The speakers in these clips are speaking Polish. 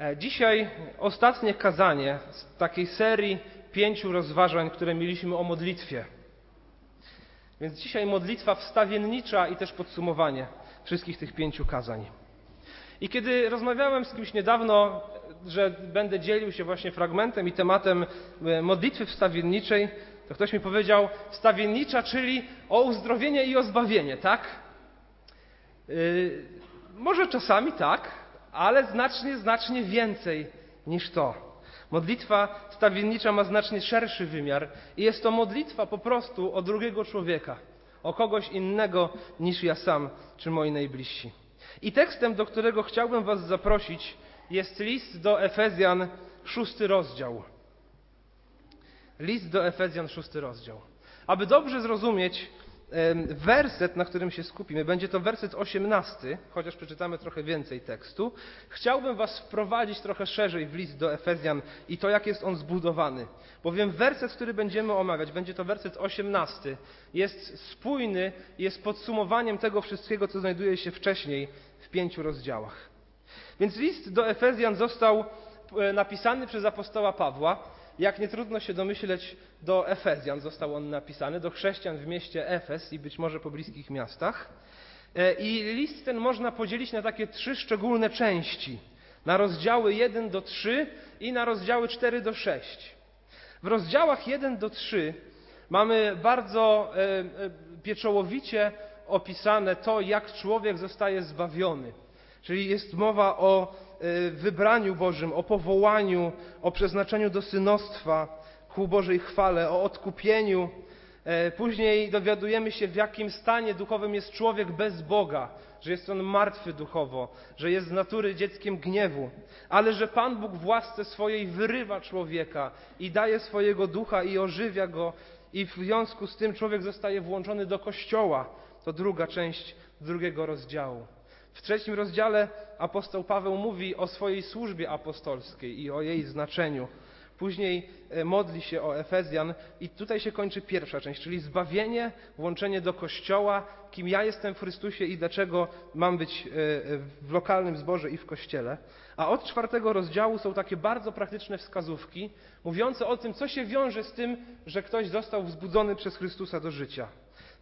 E, dzisiaj ostatnie kazanie z takiej serii pięciu rozważań, które mieliśmy o modlitwie. Więc dzisiaj modlitwa wstawiennicza i też podsumowanie wszystkich tych pięciu kazań. I kiedy rozmawiałem z kimś niedawno, że będę dzielił się właśnie fragmentem i tematem e, modlitwy wstawienniczej, to ktoś mi powiedział, wstawiennicza, czyli o uzdrowienie i o zbawienie, tak? Yy, może czasami tak, ale znacznie, znacznie więcej niż to. Modlitwa wstawiennicza ma znacznie szerszy wymiar i jest to modlitwa po prostu o drugiego człowieka, o kogoś innego niż ja sam czy moi najbliżsi. I tekstem, do którego chciałbym Was zaprosić, jest list do Efezjan, szósty rozdział. List do Efezjan, szósty rozdział. Aby dobrze zrozumieć werset, na którym się skupimy, będzie to werset 18, chociaż przeczytamy trochę więcej tekstu. Chciałbym Was wprowadzić trochę szerzej w list do Efezjan i to, jak jest on zbudowany. Bowiem werset, który będziemy omawiać, będzie to werset 18, jest spójny, jest podsumowaniem tego wszystkiego, co znajduje się wcześniej w pięciu rozdziałach. Więc list do Efezjan został e, napisany przez apostoła Pawła jak nie trudno się domyśleć, do Efezjan został on napisany, do chrześcijan w mieście Efes i być może po bliskich miastach. E, I list ten można podzielić na takie trzy szczególne części. Na rozdziały 1 do 3 i na rozdziały 4 do 6. W rozdziałach 1 do 3 mamy bardzo e, e, pieczołowicie opisane to, jak człowiek zostaje zbawiony. Czyli jest mowa o wybraniu Bożym, o powołaniu, o przeznaczeniu do synostwa ku Bożej chwale, o odkupieniu. E, później dowiadujemy się, w jakim stanie duchowym jest człowiek bez Boga, że jest on martwy duchowo, że jest z natury dzieckiem gniewu, ale że Pan Bóg w łasce swojej wyrywa człowieka i daje swojego ducha i ożywia go, i w związku z tym człowiek zostaje włączony do kościoła. To druga część drugiego rozdziału. W trzecim rozdziale apostoł Paweł mówi o swojej służbie apostolskiej i o jej znaczeniu. Później e, modli się o Efezjan i tutaj się kończy pierwsza część, czyli zbawienie, włączenie do Kościoła, kim ja jestem w Chrystusie i dlaczego mam być e, w lokalnym zborze i w Kościele. A od czwartego rozdziału są takie bardzo praktyczne wskazówki, mówiące o tym, co się wiąże z tym, że ktoś został wzbudzony przez Chrystusa do życia.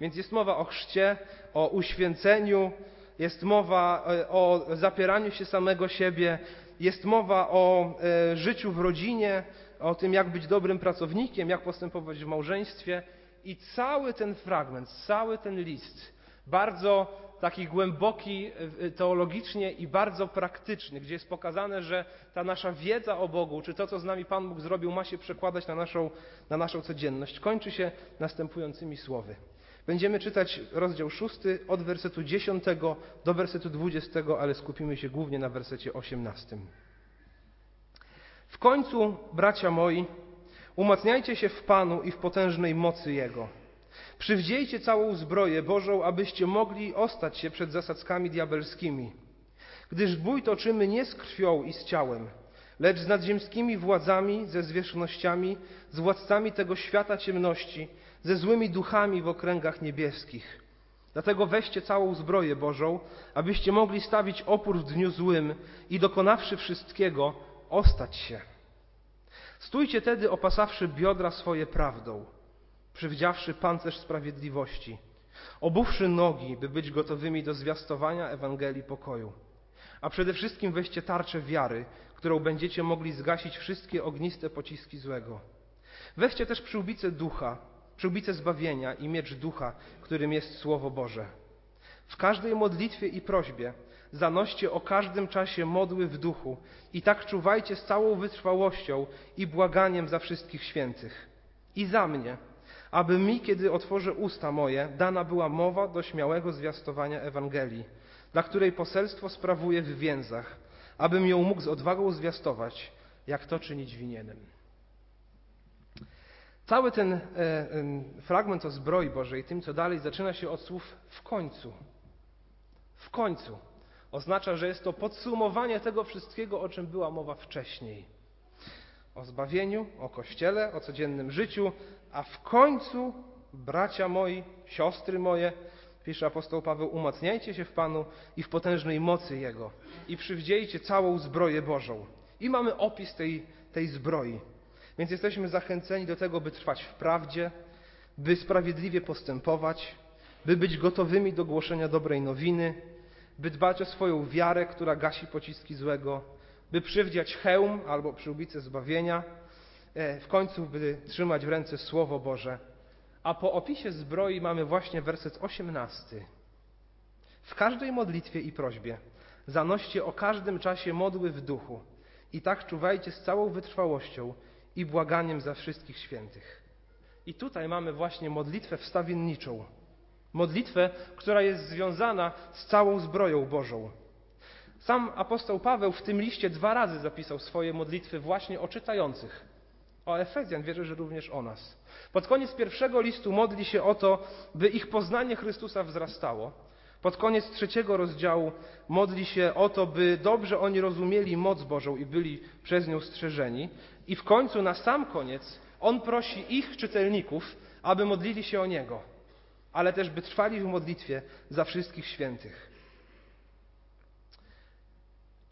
Więc jest mowa o chrzcie, o uświęceniu, jest mowa e, o zapieraniu się samego siebie, jest mowa o e, życiu w rodzinie, o tym, jak być dobrym pracownikiem, jak postępować w małżeństwie. I cały ten fragment, cały ten list, bardzo taki głęboki e, teologicznie i bardzo praktyczny, gdzie jest pokazane, że ta nasza wiedza o Bogu, czy to, co z nami Pan Bóg zrobił, ma się przekładać na naszą, na naszą codzienność, kończy się następującymi słowy. Będziemy czytać rozdział 6 od wersetu 10 do wersetu 20, ale skupimy się głównie na wersecie 18. W końcu, bracia moi, umacniajcie się w Panu i w potężnej mocy Jego. Przywdziejcie całą zbroję Bożą, abyście mogli ostać się przed zasadzkami diabelskimi. Gdyż bój toczymy nie z krwią i z ciałem, lecz z nadziemskimi władzami, ze zwierzchnościami, z władcami tego świata ciemności, ze złymi duchami w okręgach niebieskich. Dlatego weźcie całą zbroję Bożą, abyście mogli stawić opór w dniu złym i dokonawszy wszystkiego, ostać się. Stójcie tedy opasawszy biodra swoje prawdą, przywdziawszy pancerz sprawiedliwości, obuwszy nogi, by być gotowymi do zwiastowania Ewangelii pokoju. A przede wszystkim weźcie tarczę wiary, którą będziecie mogli zgasić wszystkie ogniste pociski złego. Weźcie też przyłbicę ducha, przyłbicę zbawienia i miecz ducha, którym jest Słowo Boże. W każdej modlitwie i prośbie zanoście o każdym czasie modły w duchu i tak czuwajcie z całą wytrwałością i błaganiem za wszystkich świętych. I za mnie, aby mi, kiedy otworzę usta moje, dana była mowa do śmiałego zwiastowania Ewangelii, dla której poselstwo sprawuję w więzach, abym ją mógł z odwagą zwiastować, jak to czynić winienem. Cały ten e, fragment o zbroi Bożej, tym co dalej, zaczyna się od słów w końcu. W końcu. Oznacza, że jest to podsumowanie tego wszystkiego, o czym była mowa wcześniej. O zbawieniu, o Kościele, o codziennym życiu, a w końcu, bracia moi, siostry moje, pisze apostoł Paweł, umacniajcie się w Panu i w potężnej mocy Jego i przywdziejcie całą zbroję Bożą. I mamy opis tej, tej zbroi. Więc jesteśmy zachęceni do tego, by trwać w prawdzie, by sprawiedliwie postępować, by być gotowymi do głoszenia dobrej nowiny, by dbać o swoją wiarę, która gasi pociski złego, by przywdziać hełm albo przyłbicę zbawienia, e, w końcu by trzymać w ręce Słowo Boże. A po opisie zbroi mamy właśnie werset 18. W każdej modlitwie i prośbie zanoście o każdym czasie modły w duchu i tak czuwajcie z całą wytrwałością i błaganiem za wszystkich świętych. I tutaj mamy właśnie modlitwę wstawienniczą. Modlitwę, która jest związana z całą zbroją Bożą. Sam apostoł Paweł w tym liście dwa razy zapisał swoje modlitwy właśnie o czytających. O Efezjan wierzę, że również o nas. Pod koniec pierwszego listu modli się o to, by ich poznanie Chrystusa wzrastało. Pod koniec trzeciego rozdziału modli się o to, by dobrze oni rozumieli moc Bożą i byli przez nią strzeżeni. I w końcu, na sam koniec, on prosi ich czytelników, aby modlili się o Niego, ale też by trwali w modlitwie za wszystkich świętych.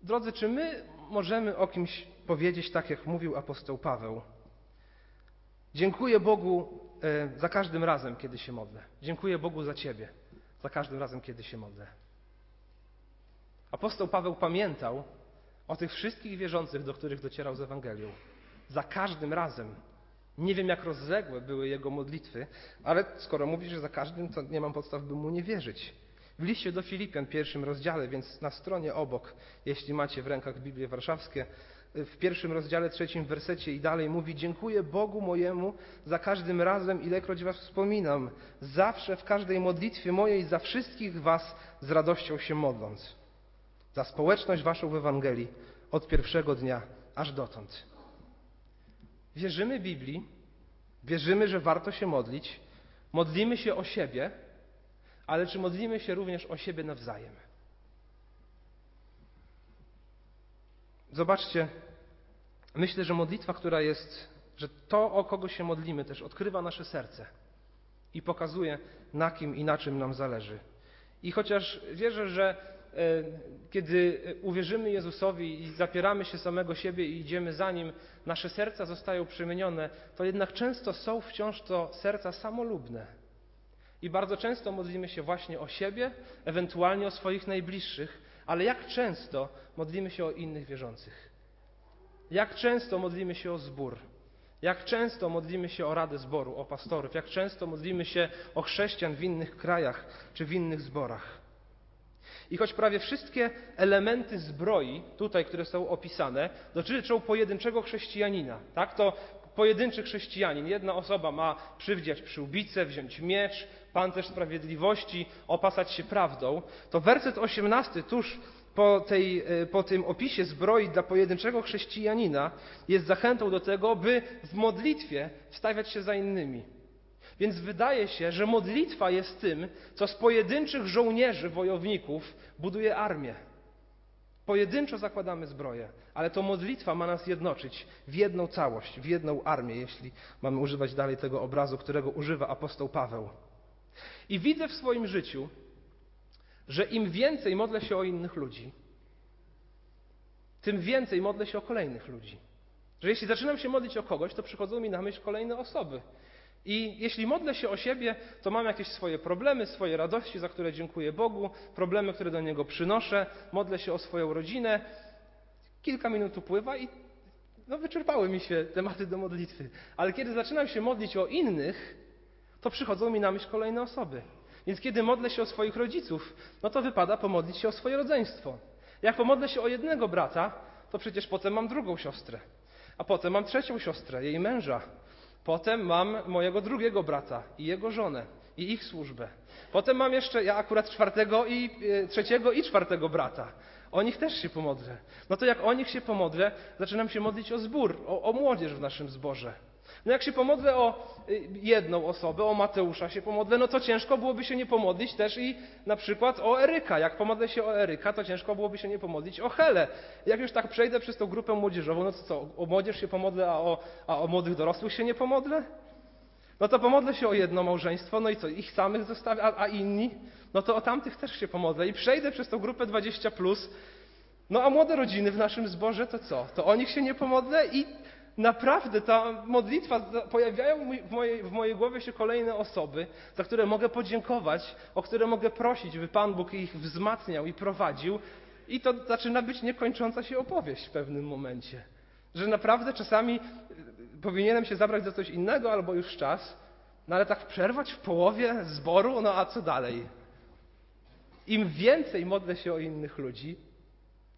Drodzy, czy my możemy o kimś powiedzieć tak, jak mówił apostoł Paweł? Dziękuję Bogu e, za każdym razem, kiedy się modlę. Dziękuję Bogu za Ciebie, za każdym razem, kiedy się modlę. Apostoł Paweł pamiętał o tych wszystkich wierzących, do których docierał z Ewangelią. Za każdym razem. Nie wiem, jak rozległe były jego modlitwy, ale skoro mówi, że za każdym, to nie mam podstaw, by mu nie wierzyć. W liście do Filipian, pierwszym rozdziale, więc na stronie obok, jeśli macie w rękach Biblię Warszawskie, w pierwszym rozdziale, trzecim wersecie i dalej mówi: Dziękuję Bogu mojemu za każdym razem, ilekroć Was wspominam, zawsze w każdej modlitwie mojej za wszystkich Was z radością się modląc, za społeczność Waszą w Ewangelii od pierwszego dnia aż dotąd. Wierzymy Biblii, wierzymy, że warto się modlić, modlimy się o siebie, ale czy modlimy się również o siebie nawzajem? Zobaczcie, myślę, że modlitwa, która jest, że to, o kogo się modlimy, też odkrywa nasze serce i pokazuje, na kim i na czym nam zależy. I chociaż wierzę, że e, kiedy uwierzymy Jezusowi i zapieramy się samego siebie i idziemy za Nim, nasze serca zostają przemienione, to jednak często są wciąż to serca samolubne. I bardzo często modlimy się właśnie o siebie, ewentualnie o swoich najbliższych, ale jak często modlimy się o innych wierzących? Jak często modlimy się o zbór? Jak często modlimy się o radę zboru, o pastorów? Jak często modlimy się o chrześcijan w innych krajach czy w innych zborach? I choć prawie wszystkie elementy zbroi, tutaj, które są opisane, dotyczą pojedynczego chrześcijanina, tak? To pojedynczy chrześcijanin, jedna osoba ma przywdziać przyłbicę, wziąć miecz, pancerz sprawiedliwości, opasać się prawdą, to werset 18 tuż po, tej, e, po tym opisie zbroi dla pojedynczego chrześcijanina jest zachętą do tego, by w modlitwie wstawiać się za innymi. Więc wydaje się, że modlitwa jest tym, co z pojedynczych żołnierzy, wojowników buduje armię. Pojedynczo zakładamy zbroję, ale to modlitwa ma nas jednoczyć w jedną całość, w jedną armię, jeśli mamy używać dalej tego obrazu, którego używa apostoł Paweł. I widzę w swoim życiu, że im więcej modlę się o innych ludzi, tym więcej modlę się o kolejnych ludzi. Że jeśli zaczynam się modlić o kogoś, to przychodzą mi na myśl kolejne osoby. I jeśli modlę się o siebie, to mam jakieś swoje problemy, swoje radości, za które dziękuję Bogu, problemy, które do Niego przynoszę, modlę się o swoją rodzinę. Kilka minut upływa i no, wyczerpały mi się tematy do modlitwy. Ale kiedy zaczynam się modlić o innych, to przychodzą mi na myśl kolejne osoby. Więc kiedy modlę się o swoich rodziców, no to wypada pomodlić się o swoje rodzeństwo. Jak pomodlę się o jednego brata, to przecież potem mam drugą siostrę, a potem mam trzecią siostrę, jej męża. Potem mam mojego drugiego brata i jego żonę i ich służbę. Potem mam jeszcze, ja akurat czwartego i e, trzeciego i czwartego brata. O nich też się pomodlę. No to jak o nich się pomodlę, zaczynam się modlić o zbór, o, o młodzież w naszym zborze. No jak się pomodlę o y, jedną osobę, o Mateusza się pomodlę, no to ciężko byłoby się nie pomodlić też i na przykład o Eryka. Jak pomodlę się o Eryka, to ciężko byłoby się nie pomodlić o Helę. Jak już tak przejdę przez tą grupę młodzieżową, no to co, o młodzież się pomodlę, a o, a o młodych dorosłych się nie pomodlę? No to pomodlę się o jedno małżeństwo, no i co, ich samych zostawię, a, a inni? No to o tamtych też się pomodlę i przejdę przez tą grupę 20+, plus, No a młode rodziny w naszym zborze to co? To o nich się nie pomodlę i naprawdę ta modlitwa, pojawiają w mojej, w mojej głowie się kolejne osoby, za które mogę podziękować, o które mogę prosić, by Pan Bóg ich wzmacniał i prowadził. I to zaczyna być niekończąca się opowieść w pewnym momencie. Że naprawdę czasami y, powinienem się zabrać za coś innego albo już czas, no ale tak przerwać w połowie zboru, no a co dalej? Im więcej modlę się o innych ludzi,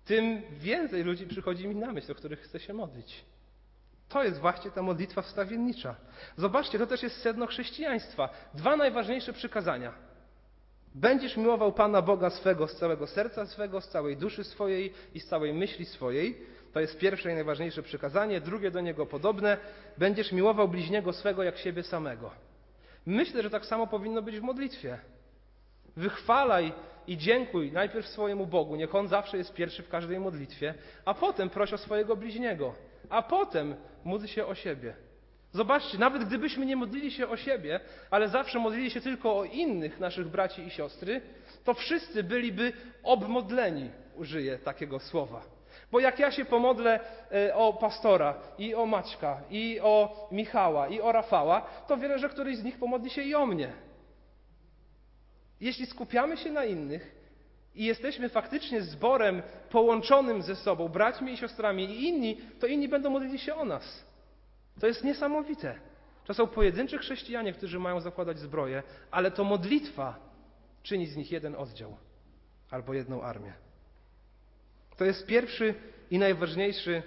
tym więcej ludzi przychodzi mi na myśl, o których chcę się modlić. To jest właśnie ta modlitwa wstawiennicza. Zobaczcie, to też jest sedno chrześcijaństwa. Dwa najważniejsze przykazania. Będziesz miłował Pana Boga swego z całego serca swego, z całej duszy swojej i z całej myśli swojej. To jest pierwsze i najważniejsze przykazanie. Drugie do niego podobne. Będziesz miłował bliźniego swego jak siebie samego. Myślę, że tak samo powinno być w modlitwie. Wychwalaj i dziękuj najpierw swojemu Bogu, niech On zawsze jest pierwszy w każdej modlitwie, a potem proś o swojego bliźniego, a potem módl się o siebie. Zobaczcie, nawet gdybyśmy nie modlili się o siebie, ale zawsze modlili się tylko o innych naszych braci i siostry, to wszyscy byliby obmodleni, użyję takiego słowa. Bo jak ja się pomodlę e, o pastora, i o Maćka, i o Michała, i o Rafała, to wierzę, że któryś z nich pomodli się i o mnie. Jeśli skupiamy się na innych i jesteśmy faktycznie zborem połączonym ze sobą, braćmi i siostrami i inni, to inni będą modlili się o nas. To jest niesamowite. To są pojedynczy chrześcijanie, którzy mają zakładać zbroję, ale to modlitwa czyni z nich jeden oddział albo jedną armię. To jest pierwszy i najważniejszy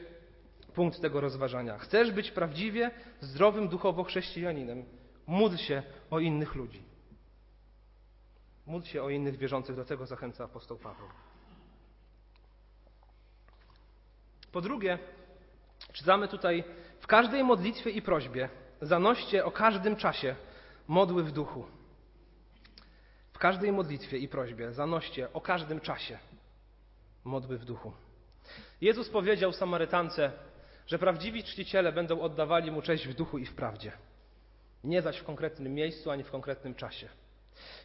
punkt tego rozważania. Chcesz być prawdziwie zdrowym duchowo chrześcijaninem, módl się o innych ludzi. Módl się o innych wierzących, do tego zachęca apostoł Paweł. Po drugie, czytamy tutaj w każdej modlitwie i prośbie zanoście o każdym czasie modły w duchu. W każdej modlitwie i prośbie zanoście o każdym czasie modły w duchu. Jezus powiedział Samarytance, że prawdziwi czciciele będą oddawali mu cześć w duchu i w prawdzie. Nie zaś w konkretnym miejscu ani w konkretnym czasie.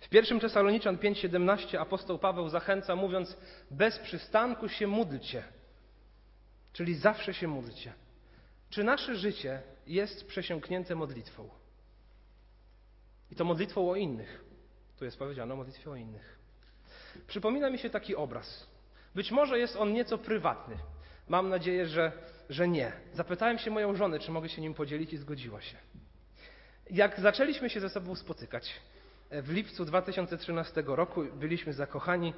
W pierwszym Tesaloniczan 5:17 apostoł Paweł zachęca mówiąc: bez przystanku się módlcie. Czyli zawsze się módlcie. Czy nasze życie jest przesiąknięte modlitwą? I to modlitwą o innych. Tu jest powiedziane o modlitwie o innych. Przypomina mi się taki obraz. Być może jest on nieco prywatny. Mam nadzieję, że, że nie. Zapytałem się moją żonę, czy mogę się nim podzielić i zgodziła się. Jak zaczęliśmy się ze sobą spotykać, w lipcu 2013 roku byliśmy zakochani.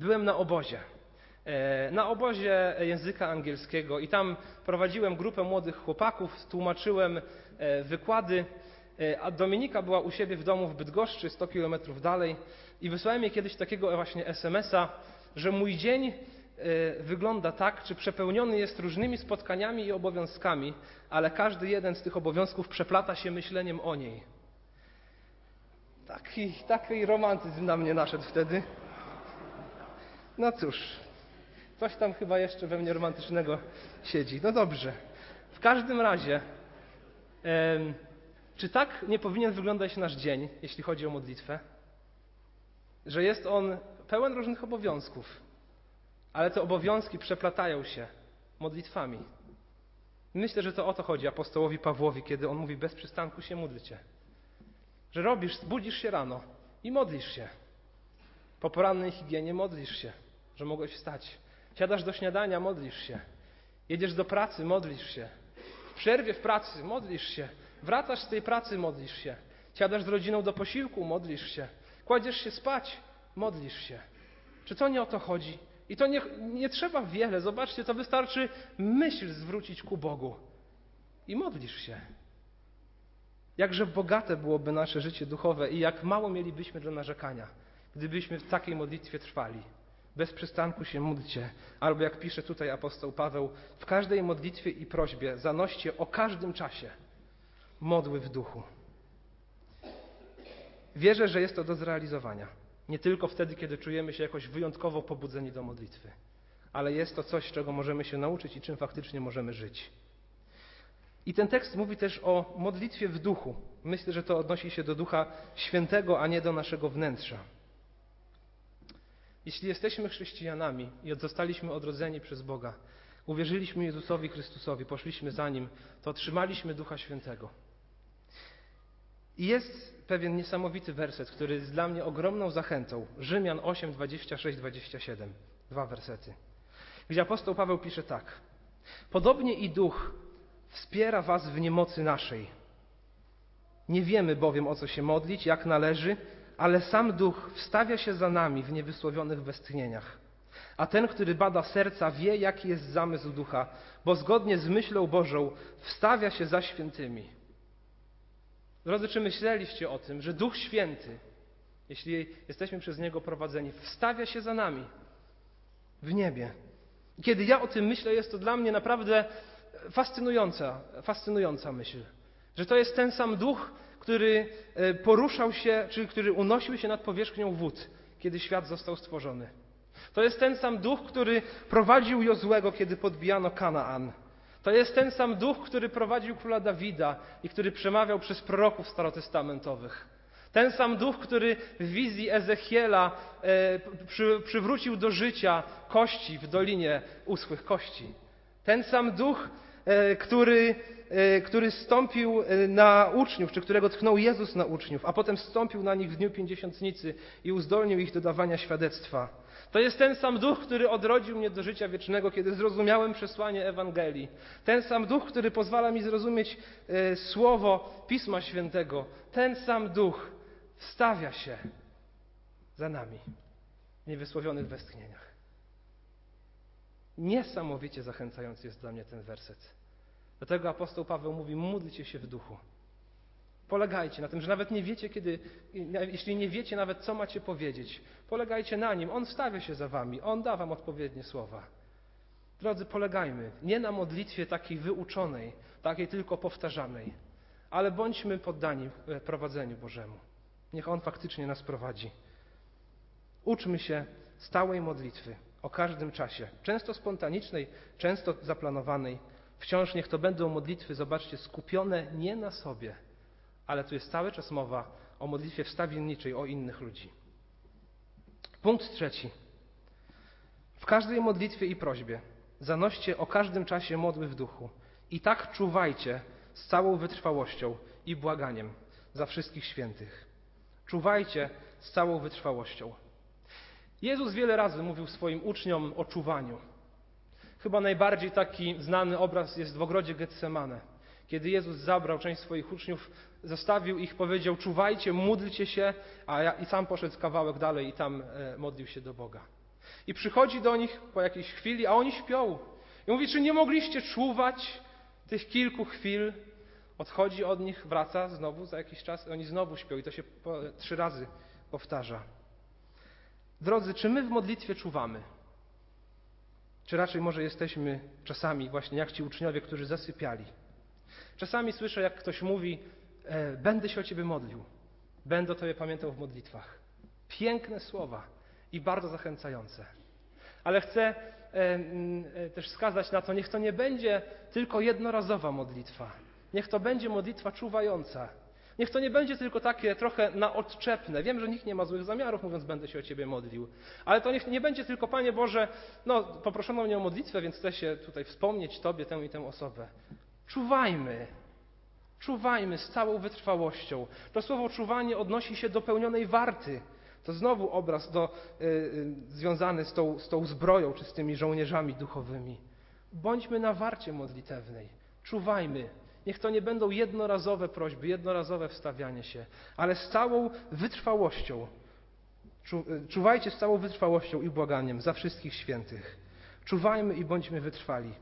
Byłem na obozie. E, na obozie języka angielskiego i tam prowadziłem grupę młodych chłopaków, tłumaczyłem e, wykłady, e, a Dominika była u siebie w domu w Bydgoszczy, 100 kilometrów dalej i wysłałem jej kiedyś takiego właśnie SMS-a, że mój dzień wygląda tak, czy przepełniony jest różnymi spotkaniami i obowiązkami, ale każdy jeden z tych obowiązków przeplata się myśleniem o niej. Taki, taki romantyzm na mnie naszedł wtedy. No cóż, coś tam chyba jeszcze we mnie romantycznego siedzi. No dobrze. W każdym razie, czy tak nie powinien wyglądać nasz dzień, jeśli chodzi o modlitwę? Że jest on pełen różnych obowiązków, ale te obowiązki przeplatają się modlitwami. Myślę, że to o to chodzi apostołowi Pawłowi, kiedy on mówi: Bez przystanku się módlcie. Że robisz, budzisz się rano i modlisz się. Po porannej higienie modlisz się, że mogłeś wstać. Siadasz do śniadania, modlisz się. Jedziesz do pracy, modlisz się. W przerwie w pracy, modlisz się. Wracasz z tej pracy, modlisz się. Siadasz z rodziną do posiłku, modlisz się. Kładziesz się spać, modlisz się. Czy to nie o to chodzi? I to nie, nie trzeba wiele. Zobaczcie, to wystarczy myśl zwrócić ku Bogu. I modlisz się. Jakże bogate byłoby nasze życie duchowe i jak mało mielibyśmy do narzekania, gdybyśmy w takiej modlitwie trwali. Bez przystanku się módlcie, albo jak pisze tutaj apostoł Paweł, w każdej modlitwie i prośbie zanoście o każdym czasie modły w duchu. Wierzę, że jest to do zrealizowania. Nie tylko wtedy, kiedy czujemy się jakoś wyjątkowo pobudzeni do modlitwy, ale jest to coś, czego możemy się nauczyć i czym faktycznie możemy żyć. I ten tekst mówi też o modlitwie w duchu. Myślę, że to odnosi się do ducha świętego, a nie do naszego wnętrza. Jeśli jesteśmy chrześcijanami i zostaliśmy odrodzeni przez Boga, uwierzyliśmy Jezusowi Chrystusowi, poszliśmy za Nim, to otrzymaliśmy Ducha Świętego. I jest pewien niesamowity werset, który jest dla mnie ogromną zachętą. Rzymian 8, 26, 27. Dwa wersety. Gdzie apostoł Paweł pisze tak. Podobnie i Duch wspiera was w niemocy naszej. Nie wiemy bowiem o co się modlić, jak należy, ale sam Duch wstawia się za nami w niewysłowionych westchnieniach. A ten, który bada serca, wie, jaki jest zamysł Ducha, bo zgodnie z myślą Bożą wstawia się za świętymi. Drodzy, czy myśleliście o tym, że Duch Święty, jeśli jesteśmy przez Niego prowadzeni, wstawia się za nami w niebie? Kiedy ja o tym myślę, jest to dla mnie naprawdę fascynująca, fascynująca myśl. Że to jest ten sam duch, który e, poruszał się, czy który unosił się nad powierzchnią wód, kiedy świat został stworzony. To jest ten sam duch, który prowadził Jozłego, kiedy podbijano Kanaan. To jest ten sam duch, który prowadził króla Dawida i który przemawiał przez proroków starotestamentowych. Ten sam duch, który w wizji Ezechiela e, przy, przywrócił do życia kości w dolinie uschłych kości. Ten sam duch, który, e, który stąpił e, na uczniów, czy którego tchnął Jezus na uczniów, a potem stąpił na nich w dniu pięćdziesiątnicy i uzdolnił ich do dawania świadectwa. To jest ten sam duch, który odrodził mnie do życia wiecznego, kiedy zrozumiałem przesłanie Ewangelii. Ten sam duch, który pozwala mi zrozumieć e, słowo Pisma Świętego. Ten sam duch wstawia się za nami niewysłowionych westchnieniach. Niesamowicie zachęcający jest dla mnie ten werset. Dlatego apostoł Paweł mówi: módlcie się w duchu. Polegajcie na tym, że nawet nie wiecie, kiedy, jeśli nie wiecie nawet, co macie powiedzieć, polegajcie na nim. On stawia się za wami, on da wam odpowiednie słowa. Drodzy, polegajmy nie na modlitwie takiej wyuczonej, takiej tylko powtarzanej, ale bądźmy poddani e, prowadzeniu Bożemu. Niech On faktycznie nas prowadzi. Uczmy się stałej modlitwy o każdym czasie, często spontanicznej, często zaplanowanej. Wciąż niech to będą modlitwy, zobaczcie, skupione nie na sobie, ale tu jest cały czas mowa o modlitwie wstawienniczej o innych ludzi. Punkt trzeci. W każdej modlitwie i prośbie zanoście o każdym czasie modły w duchu i tak czuwajcie z całą wytrwałością i błaganiem za wszystkich świętych. Czuwajcie z całą wytrwałością. Jezus wiele razy mówił swoim uczniom o czuwaniu. Chyba najbardziej taki znany obraz jest w ogrodzie Getsemane. Kiedy Jezus zabrał część swoich uczniów, zostawił ich, powiedział: Czuwajcie, módlcie się, a ja, i sam poszedł kawałek dalej i tam e, modlił się do Boga. I przychodzi do nich po jakiejś chwili, a oni śpią. I mówi: Czy nie mogliście czuwać tych kilku chwil? Odchodzi od nich, wraca znowu za jakiś czas, i oni znowu śpią, i to się po, trzy razy powtarza. Drodzy, czy my w modlitwie czuwamy? Czy raczej może jesteśmy czasami właśnie jak ci uczniowie, którzy zasypiali? Czasami słyszę, jak ktoś mówi: e, Będę się o Ciebie modlił, będę o Tobie pamiętał w modlitwach. Piękne słowa i bardzo zachęcające. Ale chcę e, e, też wskazać na to, niech to nie będzie tylko jednorazowa modlitwa. Niech to będzie modlitwa czuwająca. Niech to nie będzie tylko takie trochę naodczepne. Wiem, że nikt nie ma złych zamiarów, mówiąc, będę się o Ciebie modlił. Ale to niech nie będzie tylko, Panie Boże, no, poproszono mnie o modlitwę, więc chcę się tutaj wspomnieć Tobie, tę i tę osobę. Czuwajmy. Czuwajmy z całą wytrwałością. To słowo czuwanie odnosi się do pełnionej warty. To znowu obraz do, y, y, związany z tą, z tą zbroją, czy z tymi żołnierzami duchowymi. Bądźmy na warcie modlitewnej. Czuwajmy. Niech to nie będą jednorazowe prośby, jednorazowe wstawianie się, ale z całą wytrwałością. Y, czuwajcie z całą wytrwałością i błaganiem za wszystkich świętych. Czuwajmy i bądźmy wytrwali.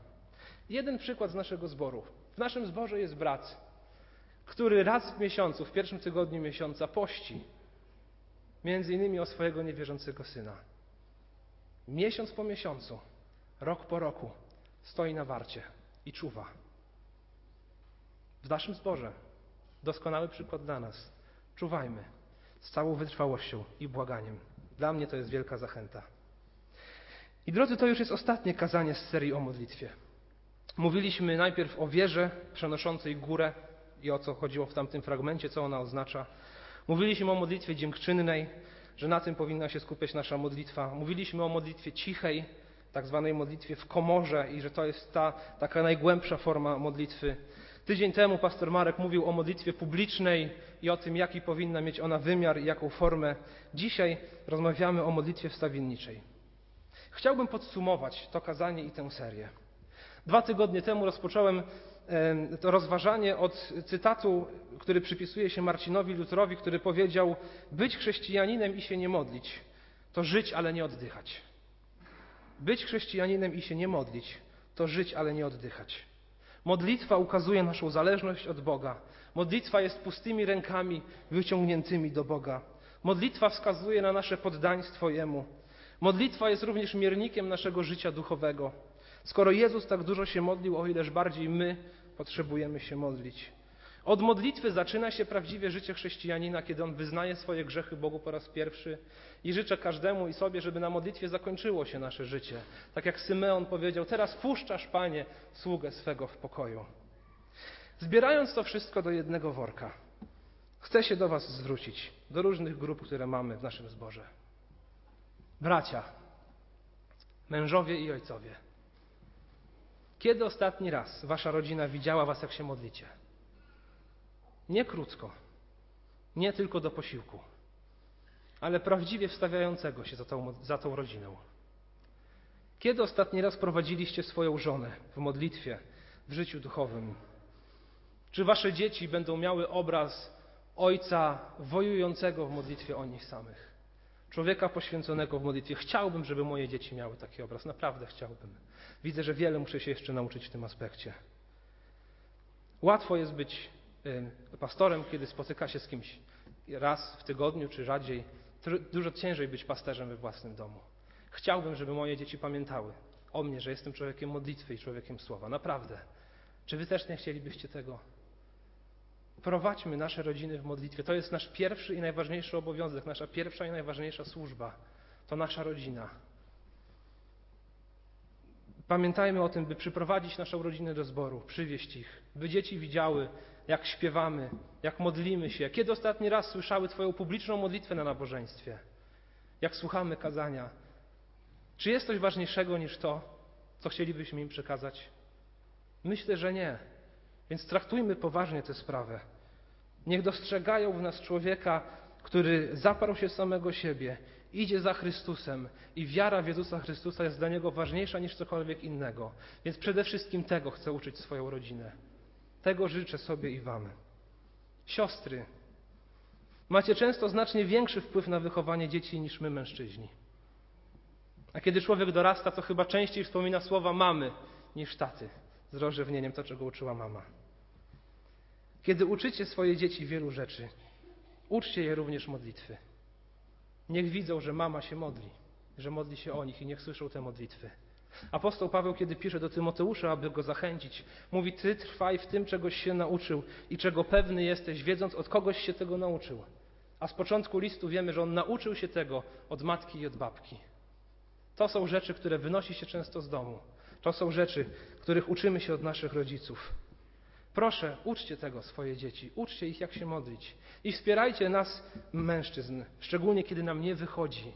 Jeden przykład z naszego zboru. W naszym zborze jest brat, który raz w miesiącu, w pierwszym tygodniu miesiąca pości, między innymi o swojego niewierzącego syna. Miesiąc po miesiącu, rok po roku stoi na warcie i czuwa. W naszym zborze doskonały przykład dla nas. Czuwajmy z całą wytrwałością i błaganiem. Dla mnie to jest wielka zachęta. I drodzy, to już jest ostatnie kazanie z serii o modlitwie. Mówiliśmy najpierw o wierze przenoszącej górę i o co chodziło w tamtym fragmencie, co ona oznacza. Mówiliśmy o modlitwie dziękczynnej, że na tym powinna się skupiać nasza modlitwa. Mówiliśmy o modlitwie cichej, tak zwanej modlitwie w komorze i że to jest ta taka najgłębsza forma modlitwy. Tydzień temu pastor Marek mówił o modlitwie publicznej i o tym, jaki powinna mieć ona wymiar i jaką formę. Dzisiaj rozmawiamy o modlitwie wstawienniczej. Chciałbym podsumować to kazanie i tę serię. Dwa tygodnie temu rozpocząłem to rozważanie od cytatu, który przypisuje się Marcinowi Lutrowi, który powiedział: Być chrześcijaninem i się nie modlić, to żyć, ale nie oddychać. Być chrześcijaninem i się nie modlić, to żyć, ale nie oddychać. Modlitwa ukazuje naszą zależność od Boga. Modlitwa jest pustymi rękami wyciągniętymi do Boga. Modlitwa wskazuje na nasze poddaństwo Jemu. Modlitwa jest również miernikiem naszego życia duchowego. Skoro Jezus tak dużo się modlił, o ileż bardziej my potrzebujemy się modlić. Od modlitwy zaczyna się prawdziwie życie chrześcijanina, kiedy on wyznaje swoje grzechy Bogu po raz pierwszy i życzę każdemu i sobie, żeby na modlitwie zakończyło się nasze życie. Tak jak Symeon powiedział, teraz puszczasz, Panie, sługę swego w pokoju. Zbierając to wszystko do jednego worka, chcę się do Was zwrócić, do różnych grup, które mamy w naszym zborze. Bracia, mężowie i ojcowie, kiedy ostatni raz Wasza rodzina widziała Was, jak się modlicie? Nie krótko, nie tylko do posiłku, ale prawdziwie wstawiającego się za tą, za tą rodziną. Kiedy ostatni raz prowadziliście swoją żonę w modlitwie, w życiu duchowym? Czy wasze dzieci będą miały obraz ojca wojującego w modlitwie o nich samych? Człowieka poświęconego w modlitwie. Chciałbym, żeby moje dzieci miały taki obraz. Naprawdę chciałbym. Widzę, że wiele muszę się jeszcze nauczyć w tym aspekcie. Łatwo jest być pastorem, kiedy spotyka się z kimś raz w tygodniu czy rzadziej. Dużo ciężej być pasterzem we własnym domu. Chciałbym, żeby moje dzieci pamiętały o mnie, że jestem człowiekiem modlitwy i człowiekiem słowa. Naprawdę. Czy wy też nie chcielibyście tego? Prowadźmy nasze rodziny w modlitwie. To jest nasz pierwszy i najważniejszy obowiązek, nasza pierwsza i najważniejsza służba. To nasza rodzina. Pamiętajmy o tym, by przyprowadzić naszą rodzinę do zboru, przywieźć ich, by dzieci widziały, jak śpiewamy, jak modlimy się. Kiedy ostatni raz słyszały Twoją publiczną modlitwę na nabożeństwie? Jak słuchamy kazania? Czy jest coś ważniejszego niż to, co chcielibyśmy im przekazać? Myślę, że nie. Więc traktujmy poważnie tę sprawę. Niech dostrzegają w nas człowieka, który zaparł się samego siebie, idzie za Chrystusem i wiara w Jezusa Chrystusa jest dla niego ważniejsza niż cokolwiek innego. Więc przede wszystkim tego chcę uczyć swoją rodzinę. Tego życzę sobie i Wam. Siostry, macie często znacznie większy wpływ na wychowanie dzieci niż my, mężczyźni. A kiedy człowiek dorasta, to chyba częściej wspomina słowa mamy niż taty, z rozrzewnieniem to, czego uczyła mama. Kiedy uczycie swoje dzieci wielu rzeczy, uczcie je również modlitwy. Niech widzą, że mama się modli, że modli się o nich i niech słyszą te modlitwy. Apostoł Paweł, kiedy pisze do Tymoteusza, aby go zachęcić, mówi: Ty trwaj w tym, czegoś się nauczył i czego pewny jesteś, wiedząc, od kogoś się tego nauczył. A z początku listu wiemy, że on nauczył się tego od matki i od babki. To są rzeczy, które wynosi się często z domu. To są rzeczy, których uczymy się od naszych rodziców. Proszę, uczcie tego swoje dzieci, uczcie ich, jak się modlić. I wspierajcie nas, mężczyzn, szczególnie kiedy nam nie wychodzi,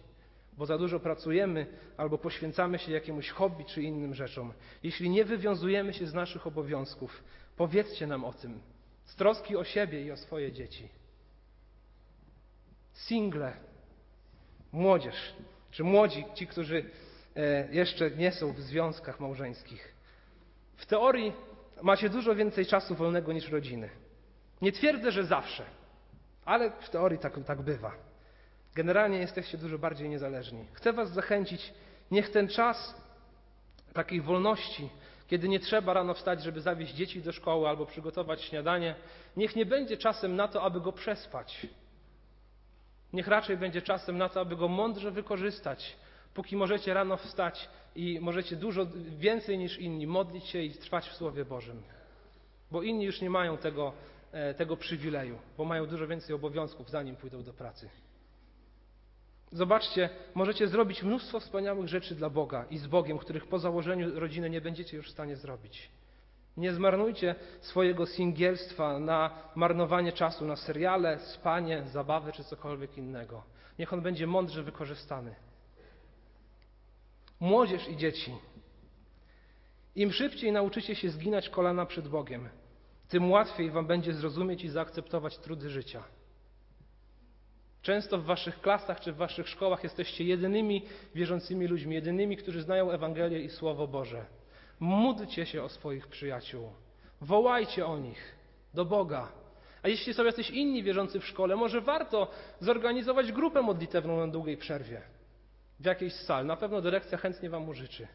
bo za dużo pracujemy albo poświęcamy się jakiemuś hobby czy innym rzeczom. Jeśli nie wywiązujemy się z naszych obowiązków, powiedzcie nam o tym, z troski o siebie i o swoje dzieci. Single, młodzież, czy młodzi, ci, którzy e, jeszcze nie są w związkach małżeńskich. W teorii macie dużo więcej czasu wolnego niż rodziny. Nie twierdzę, że zawsze, ale w teorii tak, tak bywa. Generalnie jesteście dużo bardziej niezależni. Chcę Was zachęcić, niech ten czas takiej wolności, kiedy nie trzeba rano wstać, żeby zawieźć dzieci do szkoły albo przygotować śniadanie, niech nie będzie czasem na to, aby go przespać. Niech raczej będzie czasem na to, aby go mądrze wykorzystać, póki możecie rano wstać i możecie dużo więcej niż inni modlić się i trwać w Słowie Bożym. Bo inni już nie mają tego, e, tego przywileju, bo mają dużo więcej obowiązków, zanim pójdą do pracy. Zobaczcie, możecie zrobić mnóstwo wspaniałych rzeczy dla Boga i z Bogiem, których po założeniu rodziny nie będziecie już w stanie zrobić. Nie zmarnujcie swojego singielstwa na marnowanie czasu na seriale, spanie, zabawy czy cokolwiek innego. Niech on będzie mądrze wykorzystany. Młodzież i dzieci. Im szybciej nauczycie się zginać kolana przed Bogiem, tym łatwiej wam będzie zrozumieć i zaakceptować trudy życia. Często w waszych klasach czy w waszych szkołach jesteście jedynymi wierzącymi ludźmi, jedynymi, którzy znają Ewangelię i Słowo Boże. Módlcie się o swoich przyjaciół. Wołajcie o nich do Boga. A jeśli są jacyś inni wierzący w szkole, może warto zorganizować grupę modlitewną na długiej przerwie w jakiejś sali. Na pewno dyrekcja chętnie Wam użyczy.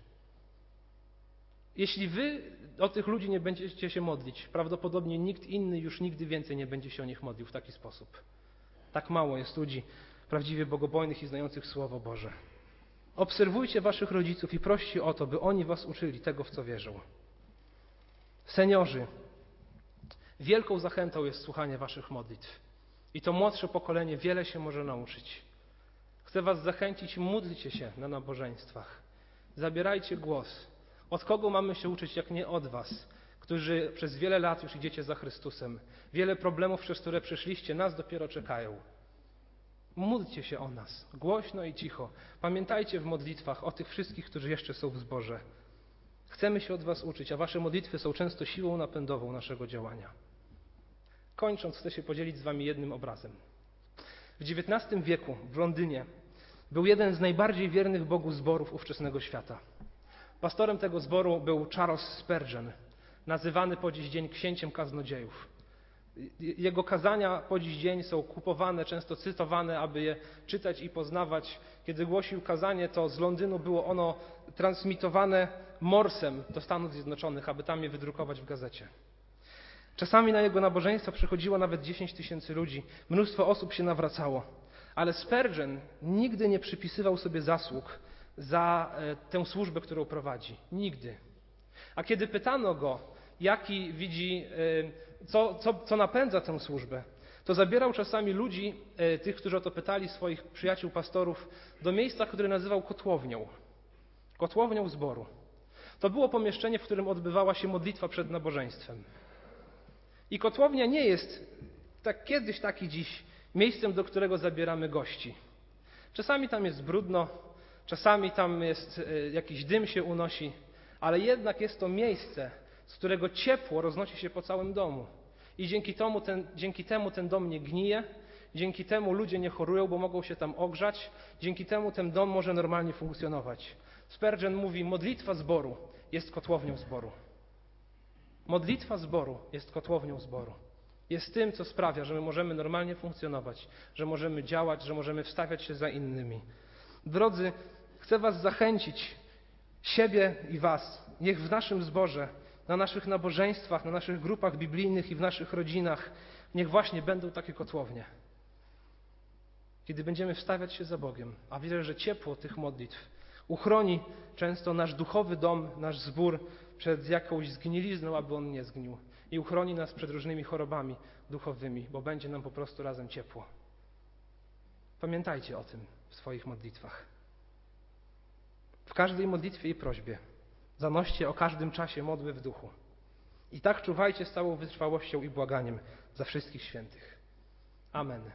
Jeśli Wy o tych ludzi nie będziecie się modlić, prawdopodobnie nikt inny już nigdy więcej nie będzie się o nich modlił w taki sposób. Tak mało jest ludzi prawdziwie bogobojnych i znających Słowo Boże. Obserwujcie Waszych rodziców i proście o to, by oni Was uczyli tego, w co wierzą. Seniorzy, wielką zachętą jest słuchanie Waszych modlitw. I to młodsze pokolenie wiele się może nauczyć. Chcę Was zachęcić, módlcie się na nabożeństwach. Zabierajcie głos. Od kogo mamy się uczyć, jak nie od Was, którzy przez wiele lat już idziecie za Chrystusem. Wiele problemów, przez które przeszliście, nas dopiero czekają. Módlcie się o nas, głośno i cicho. Pamiętajcie w modlitwach o tych wszystkich, którzy jeszcze są w zborze. Chcemy się od Was uczyć, a Wasze modlitwy są często siłą napędową naszego działania. Kończąc, chcę się podzielić z Wami jednym obrazem. W XIX wieku w Londynie był jeden z najbardziej wiernych Bogu zborów ówczesnego świata. Pastorem tego zboru był Charles Spurgeon, nazywany po dziś dzień księciem kaznodziejów. Jego kazania po dziś dzień są kupowane, często cytowane, aby je czytać i poznawać. Kiedy głosił kazanie, to z Londynu było ono transmitowane morsem do Stanów Zjednoczonych, aby tam je wydrukować w gazecie. Czasami na jego nabożeństwa przychodziło nawet 10 tysięcy ludzi. Mnóstwo osób się nawracało. Ale Spurgeon nigdy nie przypisywał sobie zasług za e, tę służbę, którą prowadzi. Nigdy. A kiedy pytano go, jaki widzi, e, co, co, co napędza tę służbę, to zabierał czasami ludzi, e, tych, którzy o to pytali, swoich przyjaciół, pastorów, do miejsca, które nazywał kotłownią. Kotłownią zboru. To było pomieszczenie, w którym odbywała się modlitwa przed nabożeństwem. I kotłownia nie jest, tak kiedyś, tak i dziś, miejscem, do którego zabieramy gości. Czasami tam jest brudno, czasami tam jest, e, jakiś dym się unosi, ale jednak jest to miejsce, z którego ciepło roznosi się po całym domu. I dzięki temu, ten, dzięki temu ten dom nie gnije, dzięki temu ludzie nie chorują, bo mogą się tam ogrzać, dzięki temu ten dom może normalnie funkcjonować. Spurgeon mówi, modlitwa zboru jest kotłownią zboru. Modlitwa zboru jest kotłownią zboru. Jest tym, co sprawia, że my możemy normalnie funkcjonować, że możemy działać, że możemy wstawiać się za innymi. Drodzy, chcę Was zachęcić, siebie i Was. Niech w naszym zborze, na naszych nabożeństwach, na naszych grupach biblijnych i w naszych rodzinach, niech właśnie będą takie kotłownie. Kiedy będziemy wstawiać się za Bogiem, a wierzę, że ciepło tych modlitw uchroni często nasz duchowy dom, nasz zbór przed jakąś zgnilizną, aby on nie zgnił. I uchroni nas przed różnymi chorobami duchowymi, bo będzie nam po prostu razem ciepło. Pamiętajcie o tym w swoich modlitwach. W każdej modlitwie i prośbie zanoście o każdym czasie modły w duchu. I tak czuwajcie z całą wytrwałością i błaganiem za wszystkich świętych. Amen.